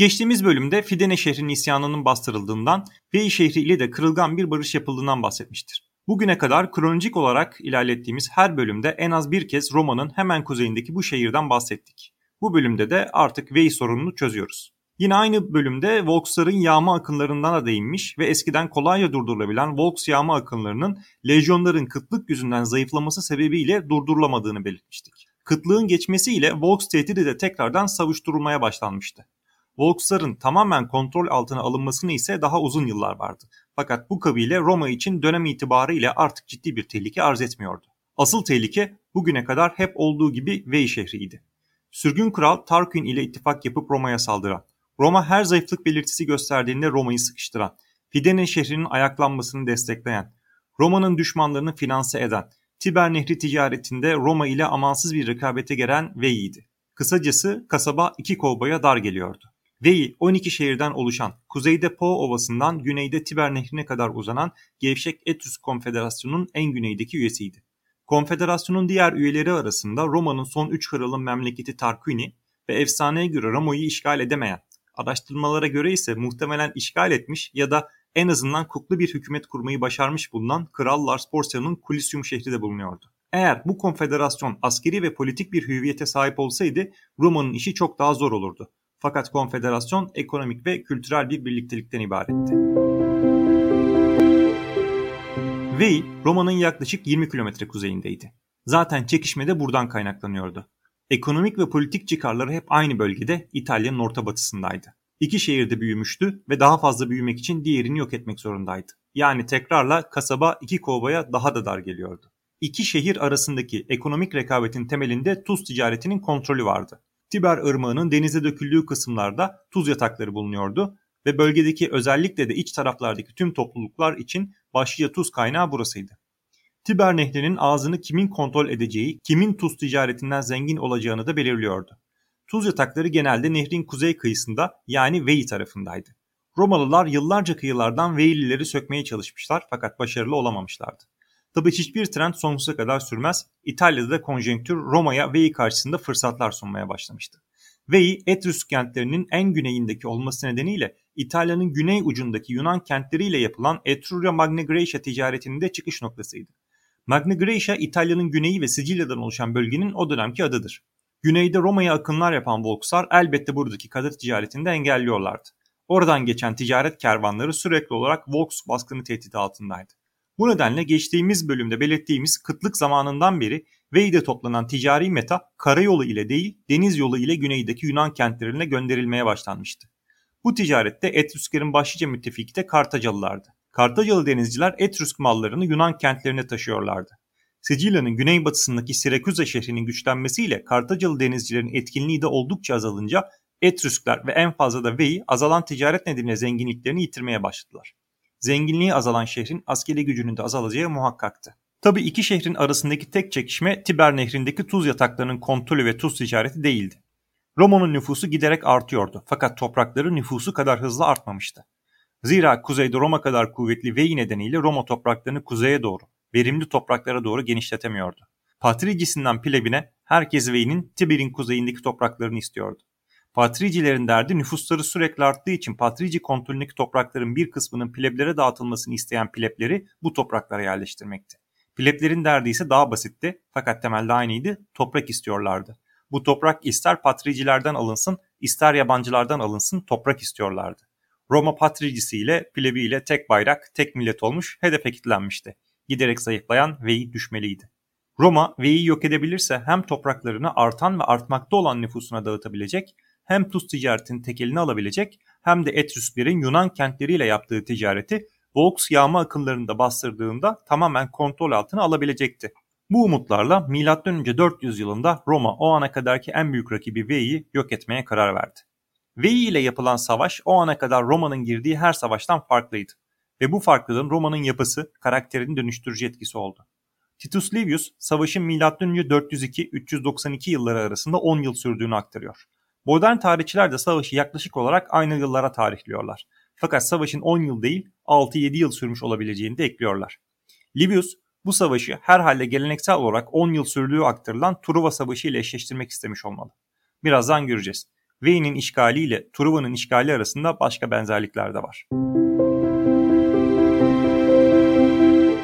Geçtiğimiz bölümde Fidene şehrinin isyanının bastırıldığından ve şehri ile de kırılgan bir barış yapıldığından bahsetmiştir. Bugüne kadar kronolojik olarak ilerlettiğimiz her bölümde en az bir kez Roma'nın hemen kuzeyindeki bu şehirden bahsettik. Bu bölümde de artık Vey sorununu çözüyoruz. Yine aynı bölümde Volks'ların yağma akınlarından da değinmiş ve eskiden kolayca durdurulabilen Volks yağma akınlarının lejyonların kıtlık yüzünden zayıflaması sebebiyle durdurulamadığını belirtmiştik. Kıtlığın geçmesiyle Volks tehdidi de tekrardan savuşturulmaya başlanmıştı. Volks'ların tamamen kontrol altına alınmasını ise daha uzun yıllar vardı. Fakat bu kabile Roma için dönem itibarıyla artık ciddi bir tehlike arz etmiyordu. Asıl tehlike bugüne kadar hep olduğu gibi Vey şehriydi. Sürgün kral Tarquin ile ittifak yapıp Roma'ya saldıran, Roma her zayıflık belirtisi gösterdiğinde Roma'yı sıkıştıran, Fidene şehrinin ayaklanmasını destekleyen, Roma'nın düşmanlarını finanse eden, Tiber Nehri ticaretinde Roma ile amansız bir rekabete gelen Vey'iydi. Kısacası kasaba iki kovboya dar geliyordu. Vey 12 şehirden oluşan, kuzeyde Po Ovası'ndan güneyde Tiber Nehri'ne kadar uzanan gevşek Etrüsk Konfederasyonu'nun en güneydeki üyesiydi. Konfederasyonun diğer üyeleri arasında Roma'nın son 3 kralın memleketi Tarquini ve efsaneye göre Roma'yı işgal edemeyen, araştırmalara göre ise muhtemelen işgal etmiş ya da en azından kuklu bir hükümet kurmayı başarmış bulunan Kral Lars Porcia'nın Kulisyum şehri de bulunuyordu. Eğer bu konfederasyon askeri ve politik bir hüviyete sahip olsaydı Roma'nın işi çok daha zor olurdu. Fakat konfederasyon ekonomik ve kültürel bir birliktelikten ibaretti. Veii, Roma'nın yaklaşık 20 kilometre kuzeyindeydi. Zaten çekişme de buradan kaynaklanıyordu. Ekonomik ve politik çıkarları hep aynı bölgede İtalya'nın orta batısındaydı. İki şehirde büyümüştü ve daha fazla büyümek için diğerini yok etmek zorundaydı. Yani tekrarla kasaba iki kovaya daha da dar geliyordu. İki şehir arasındaki ekonomik rekabetin temelinde tuz ticaretinin kontrolü vardı. Tiber Irmağı'nın denize döküldüğü kısımlarda tuz yatakları bulunuyordu ve bölgedeki özellikle de iç taraflardaki tüm topluluklar için başlıca tuz kaynağı burasıydı. Tiber Nehri'nin ağzını kimin kontrol edeceği, kimin tuz ticaretinden zengin olacağını da belirliyordu. Tuz yatakları genelde nehrin kuzey kıyısında yani Vey tarafındaydı. Romalılar yıllarca kıyılardan Veylileri sökmeye çalışmışlar fakat başarılı olamamışlardı. Tabi hiçbir trend sonsuza kadar sürmez. İtalya'da da konjonktür Roma'ya Vey karşısında fırsatlar sunmaya başlamıştı. Vey, Etrüsk kentlerinin en güneyindeki olması nedeniyle İtalya'nın güney ucundaki Yunan kentleriyle yapılan Etruria Magna Graecia ticaretinin de çıkış noktasıydı. Magna Graecia İtalya'nın güneyi ve Sicilya'dan oluşan bölgenin o dönemki adıdır. Güneyde Roma'ya akınlar yapan Volkslar elbette buradaki kadır ticaretini de engelliyorlardı. Oradan geçen ticaret kervanları sürekli olarak Volks baskını tehdidi altındaydı. Bu nedenle geçtiğimiz bölümde belirttiğimiz kıtlık zamanından beri Veyde toplanan ticari meta karayolu ile değil deniz yolu ile güneydeki Yunan kentlerine gönderilmeye başlanmıştı. Bu ticarette Etrüsklerin başlıca müttefiki de Kartacalılardı. Kartacalı denizciler Etrüsk mallarını Yunan kentlerine taşıyorlardı. Sicilya'nın güneybatısındaki Sirakuza şehrinin güçlenmesiyle Kartacalı denizcilerin etkinliği de oldukça azalınca Etrüskler ve en fazla da Veii azalan ticaret nedeniyle zenginliklerini yitirmeye başladılar. Zenginliği azalan şehrin askeri gücünün de azalacağı muhakkaktı. Tabi iki şehrin arasındaki tek çekişme Tiber nehrindeki tuz yataklarının kontrolü ve tuz ticareti değildi. Roma'nın nüfusu giderek artıyordu fakat toprakları nüfusu kadar hızlı artmamıştı. Zira kuzeyde Roma kadar kuvvetli Veii nedeniyle Roma topraklarını kuzeye doğru, verimli topraklara doğru genişletemiyordu. Patricisinden plebine herkes Vei'nin Tiber'in kuzeyindeki topraklarını istiyordu. Patricilerin derdi nüfusları sürekli arttığı için Patrici kontrolündeki toprakların bir kısmının pleblere dağıtılmasını isteyen plebleri bu topraklara yerleştirmekti. Pleblerin derdi ise daha basitti fakat temelde aynıydı, toprak istiyorlardı. Bu toprak ister patricilerden alınsın, ister yabancılardan alınsın toprak istiyorlardı. Roma patricisi ile plebi ile tek bayrak, tek millet olmuş, hedefe kilitlenmişti. Giderek zayıflayan Vei düşmeliydi. Roma Vei'yi yok edebilirse hem topraklarını artan ve artmakta olan nüfusuna dağıtabilecek hem tuz ticaretini tekelini alabilecek hem de Etrüsklerin Yunan kentleriyle yaptığı ticareti Volks yağma akınlarında bastırdığında tamamen kontrol altına alabilecekti. Bu umutlarla M.Ö. 400 yılında Roma o ana kadarki en büyük rakibi Vei'yi yok etmeye karar verdi. Vei ile yapılan savaş o ana kadar Roma'nın girdiği her savaştan farklıydı. Ve bu farklılığın Roma'nın yapısı, karakterini dönüştürücü etkisi oldu. Titus Livius, savaşın M.Ö. 402-392 yılları arasında 10 yıl sürdüğünü aktarıyor. Modern tarihçiler de savaşı yaklaşık olarak aynı yıllara tarihliyorlar. Fakat savaşın 10 yıl değil 6-7 yıl sürmüş olabileceğini de ekliyorlar. Livius bu savaşı herhalde geleneksel olarak 10 yıl sürdüğü aktarılan Truva Savaşı ile eşleştirmek istemiş olmalı. Birazdan göreceğiz. Veii işgali ile Truva'nın işgali arasında başka benzerlikler de var.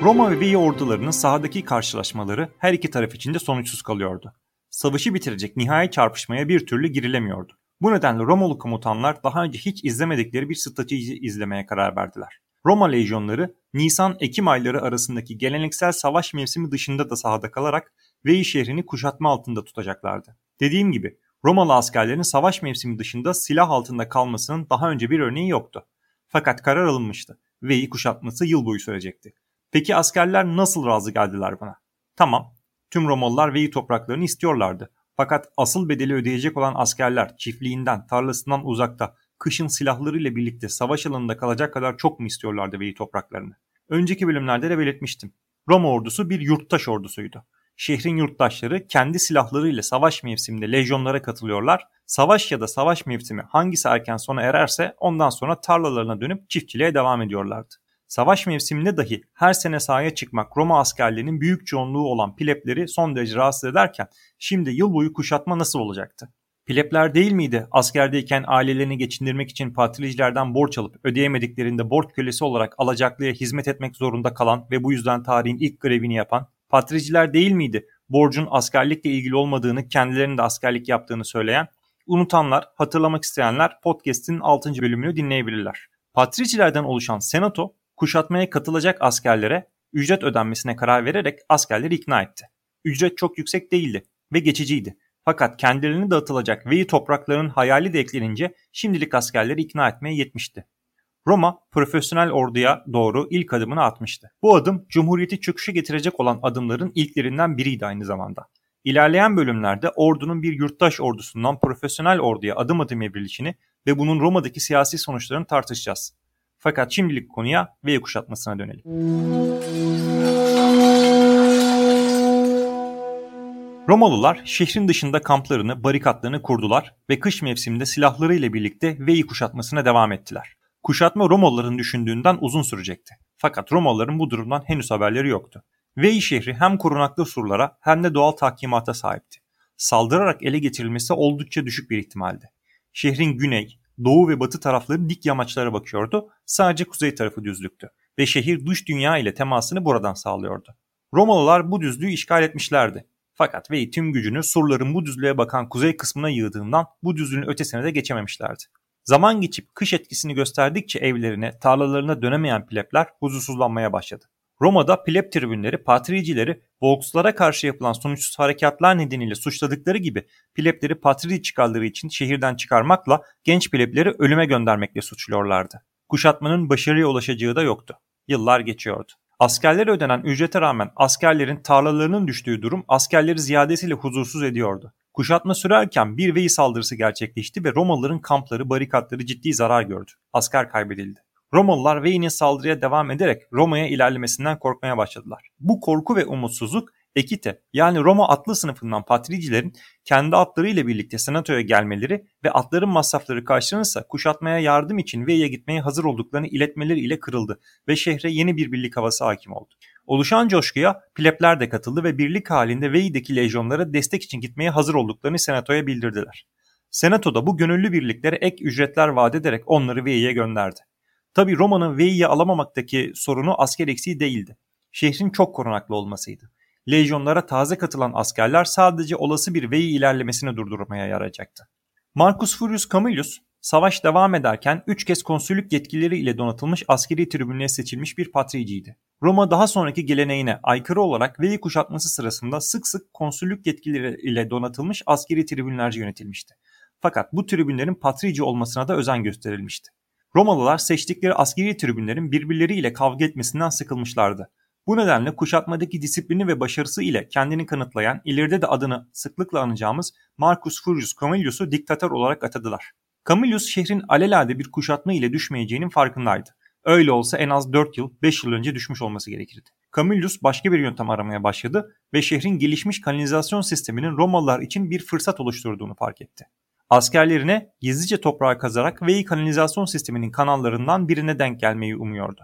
Roma ve Veii ordularının sahadaki karşılaşmaları her iki taraf için de sonuçsuz kalıyordu. Savaşı bitirecek nihai çarpışmaya bir türlü girilemiyordu. Bu nedenle Romalı komutanlar daha önce hiç izlemedikleri bir strateji izlemeye karar verdiler. Roma lejyonları Nisan-Ekim ayları arasındaki geleneksel savaş mevsimi dışında da sahada kalarak Veii şehrini kuşatma altında tutacaklardı. Dediğim gibi Romalı askerlerin savaş mevsimi dışında silah altında kalmasının daha önce bir örneği yoktu. Fakat karar alınmıştı. Veii kuşatması yıl boyu sürecekti. Peki askerler nasıl razı geldiler buna? Tamam, tüm Romalılar Veii topraklarını istiyorlardı. Fakat asıl bedeli ödeyecek olan askerler çiftliğinden, tarlasından uzakta, kışın silahlarıyla birlikte savaş alanında kalacak kadar çok mu istiyorlardı Veii topraklarını? Önceki bölümlerde de belirtmiştim. Roma ordusu bir yurttaş ordusuydu. Şehrin yurttaşları kendi silahlarıyla savaş mevsiminde lejyonlara katılıyorlar. Savaş ya da savaş mevsimi hangisi erken sona ererse ondan sonra tarlalarına dönüp çiftçiliğe devam ediyorlardı. Savaş mevsiminde dahi her sene sahaya çıkmak Roma askerlerinin büyük çoğunluğu olan plepleri son derece rahatsız ederken şimdi yıl boyu kuşatma nasıl olacaktı? Plepler değil miydi askerdeyken ailelerini geçindirmek için patricilerden borç alıp ödeyemediklerinde borç kölesi olarak alacaklıya hizmet etmek zorunda kalan ve bu yüzden tarihin ilk grevini yapan? Patriciler değil miydi borcun askerlikle ilgili olmadığını kendilerinin de askerlik yaptığını söyleyen? Unutanlar, hatırlamak isteyenler podcast'in 6. bölümünü dinleyebilirler. Patricilerden oluşan senato kuşatmaya katılacak askerlere ücret ödenmesine karar vererek askerleri ikna etti. Ücret çok yüksek değildi ve geçiciydi. Fakat kendilerini dağıtılacak Veyi topraklarının hayali de eklenince şimdilik askerleri ikna etmeye yetmişti. Roma profesyonel orduya doğru ilk adımını atmıştı. Bu adım Cumhuriyeti çöküşe getirecek olan adımların ilklerinden biriydi aynı zamanda. İlerleyen bölümlerde ordunun bir yurttaş ordusundan profesyonel orduya adım adım evrilişini ve bunun Roma'daki siyasi sonuçlarını tartışacağız. Fakat şimdilik konuya V kuşatmasına dönelim. Romalılar şehrin dışında kamplarını, barikatlarını kurdular ve kış mevsiminde silahlarıyla birlikte Veii kuşatmasına devam ettiler. Kuşatma Romalıların düşündüğünden uzun sürecekti. Fakat Romalıların bu durumdan henüz haberleri yoktu. Veii şehri hem korunaklı surlara hem de doğal tahkimata sahipti. Saldırarak ele geçirilmesi oldukça düşük bir ihtimaldi. Şehrin güney, doğu ve batı tarafları dik yamaçlara bakıyordu, sadece kuzey tarafı düzlüktü ve şehir dış dünya ile temasını buradan sağlıyordu. Romalılar bu düzlüğü işgal etmişlerdi. Fakat Vey tüm gücünü surların bu düzlüğe bakan kuzey kısmına yığdığından bu düzlüğün ötesine de geçememişlerdi. Zaman geçip kış etkisini gösterdikçe evlerine, tarlalarına dönemeyen plebler huzursuzlanmaya başladı. Roma'da pleb tribünleri patricileri Volkslara karşı yapılan sonuçsuz harekatlar nedeniyle suçladıkları gibi plebleri patrici çıkarları için şehirden çıkarmakla genç plebleri ölüme göndermekle suçluyorlardı. Kuşatmanın başarıya ulaşacağı da yoktu. Yıllar geçiyordu. Askerlere ödenen ücrete rağmen askerlerin tarlalarının düştüğü durum askerleri ziyadesiyle huzursuz ediyordu. Kuşatma sürerken bir Veyi saldırısı gerçekleşti ve Romalıların kampları, barikatları ciddi zarar gördü. Asker kaybedildi. Romalılar Vey'nin saldırıya devam ederek Roma'ya ilerlemesinden korkmaya başladılar. Bu korku ve umutsuzluk Ekite yani Roma atlı sınıfından patricilerin kendi atları ile birlikte senatoya gelmeleri ve atların masrafları karşılanırsa kuşatmaya yardım için Vey'e gitmeye hazır olduklarını iletmeleri ile kırıldı ve şehre yeni bir birlik havası hakim oldu. Oluşan coşkuya plebler de katıldı ve birlik halinde Vey'deki lejyonlara destek için gitmeye hazır olduklarını senatoya bildirdiler. Senato da bu gönüllü birliklere ek ücretler vaat ederek onları Vey'e gönderdi. Tabi Roma'nın Vey'i alamamaktaki sorunu asker eksiği değildi. Şehrin çok korunaklı olmasıydı. Lejyonlara taze katılan askerler sadece olası bir Vey ilerlemesini durdurmaya yarayacaktı. Marcus Furius Camillus, savaş devam ederken 3 kez konsüllük yetkileri ile donatılmış askeri tribünlüğe seçilmiş bir patriciydi. Roma daha sonraki geleneğine aykırı olarak Vey kuşatması sırasında sık sık konsüllük yetkileri ile donatılmış askeri tribünlerce yönetilmişti. Fakat bu tribünlerin patrici olmasına da özen gösterilmişti. Romalılar seçtikleri askeri tribünlerin birbirleriyle kavga etmesinden sıkılmışlardı. Bu nedenle kuşatmadaki disiplini ve başarısı ile kendini kanıtlayan, ileride de adını sıklıkla anacağımız Marcus Furius Camillus'u diktatör olarak atadılar. Camillus şehrin alelade bir kuşatma ile düşmeyeceğinin farkındaydı. Öyle olsa en az 4 yıl, 5 yıl önce düşmüş olması gerekirdi. Camillus başka bir yöntem aramaya başladı ve şehrin gelişmiş kanalizasyon sisteminin Romalılar için bir fırsat oluşturduğunu fark etti. Askerlerine gizlice toprağa kazarak Vey kanalizasyon sisteminin kanallarından birine denk gelmeyi umuyordu.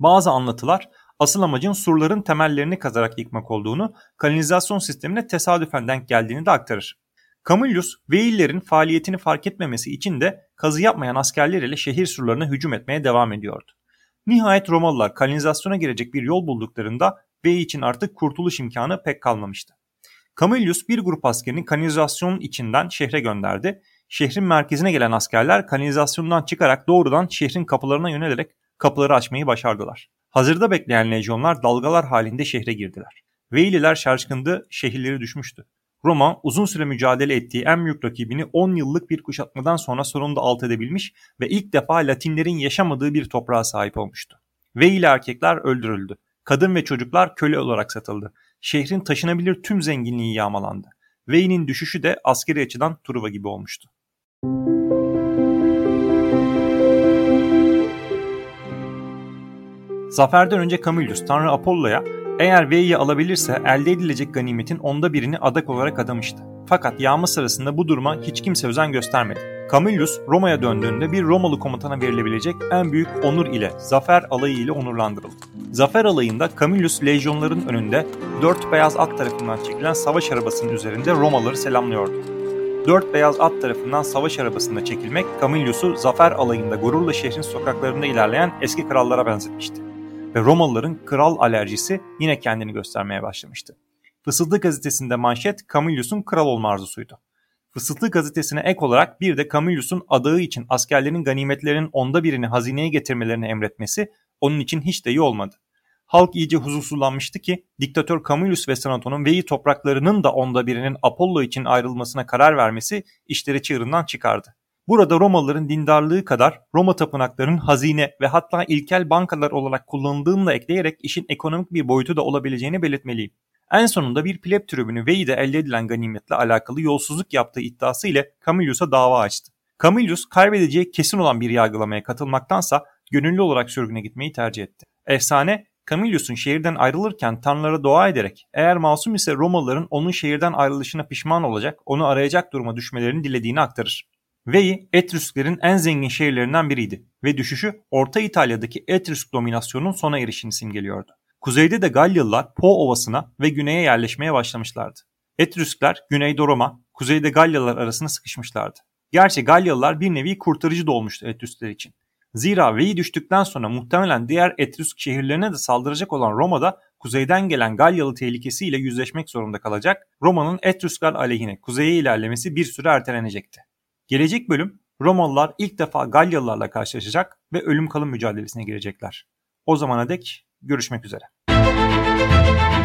Bazı anlatılar asıl amacın surların temellerini kazarak yıkmak olduğunu, kanalizasyon sistemine tesadüfen denk geldiğini de aktarır. Camillus, Veillerin faaliyetini fark etmemesi için de kazı yapmayan askerler ile şehir surlarına hücum etmeye devam ediyordu. Nihayet Romalılar kanalizasyona girecek bir yol bulduklarında Veii için artık kurtuluş imkanı pek kalmamıştı. Camillus bir grup askerini kanalizasyonun içinden şehre gönderdi. Şehrin merkezine gelen askerler kanalizasyondan çıkarak doğrudan şehrin kapılarına yönelerek kapıları açmayı başardılar. Hazırda bekleyen lejyonlar dalgalar halinde şehre girdiler. Veililer şaşkındı, şehirleri düşmüştü. Roma uzun süre mücadele ettiği en büyük rakibini 10 yıllık bir kuşatmadan sonra sonunda alt edebilmiş ve ilk defa Latinlerin yaşamadığı bir toprağa sahip olmuştu. Veili erkekler öldürüldü. Kadın ve çocuklar köle olarak satıldı. Şehrin taşınabilir tüm zenginliği yağmalandı. Vei'nin düşüşü de askeri açıdan Truva gibi olmuştu. Zaferden önce Camillus Tanrı Apollo'ya eğer Vei'yi alabilirse elde edilecek ganimetin onda birini adak olarak adamıştı. Fakat yağma sırasında bu duruma hiç kimse özen göstermedi. Camillus Roma'ya döndüğünde bir Romalı komutana verilebilecek en büyük onur ile Zafer Alayı ile onurlandırıldı. Zafer Alayı'nda Camillus lejyonların önünde dört beyaz at tarafından çekilen savaş arabasının üzerinde Romalıları selamlıyordu. Dört beyaz at tarafından savaş arabasında çekilmek Camillus'u Zafer Alayı'nda gururla şehrin sokaklarında ilerleyen eski krallara benzetmişti ve Romalıların kral alerjisi yine kendini göstermeye başlamıştı. Fısıltı gazetesinde manşet Camillus'un kral olma arzusuydu. Fısıltı gazetesine ek olarak bir de Camillus'un adağı için askerlerin ganimetlerinin onda birini hazineye getirmelerini emretmesi onun için hiç de iyi olmadı. Halk iyice huzursuzlanmıştı ki diktatör Camillus ve Senaton'un Veii topraklarının da onda birinin Apollo için ayrılmasına karar vermesi işleri çığırından çıkardı. Burada Romalıların dindarlığı kadar Roma tapınaklarının hazine ve hatta ilkel bankalar olarak kullanıldığını da ekleyerek işin ekonomik bir boyutu da olabileceğini belirtmeliyim. En sonunda bir pleb tribünü Vei'de elde edilen ganimetle alakalı yolsuzluk yaptığı iddiası ile Camillus'a dava açtı. Camillus kaybedeceği kesin olan bir yargılamaya katılmaktansa gönüllü olarak sürgüne gitmeyi tercih etti. Efsane Camillus'un şehirden ayrılırken tanrılara dua ederek eğer masum ise Romalıların onun şehirden ayrılışına pişman olacak, onu arayacak duruma düşmelerini dilediğini aktarır. Veii Etrüsklerin en zengin şehirlerinden biriydi ve düşüşü Orta İtalya'daki Etrüsk dominasyonunun sona erişini simgeliyordu. Kuzeyde de Galyalılar Po Ovası'na ve güneye yerleşmeye başlamışlardı. Etrüskler Güneyde Roma, kuzeyde Galyalılar arasında sıkışmışlardı. Gerçi Galyalılar bir nevi kurtarıcı da olmuştu Etrüskler için. Zira Veii düştükten sonra muhtemelen diğer Etrüsk şehirlerine de saldıracak olan Roma'da kuzeyden gelen Galyalı tehlikesiyle yüzleşmek zorunda kalacak, Roma'nın Etrüskler aleyhine kuzeye ilerlemesi bir süre ertelenecekti. Gelecek bölüm Romalılar ilk defa Galyalılarla karşılaşacak ve ölüm kalım mücadelesine girecekler. O zamana dek görüşmek üzere. Música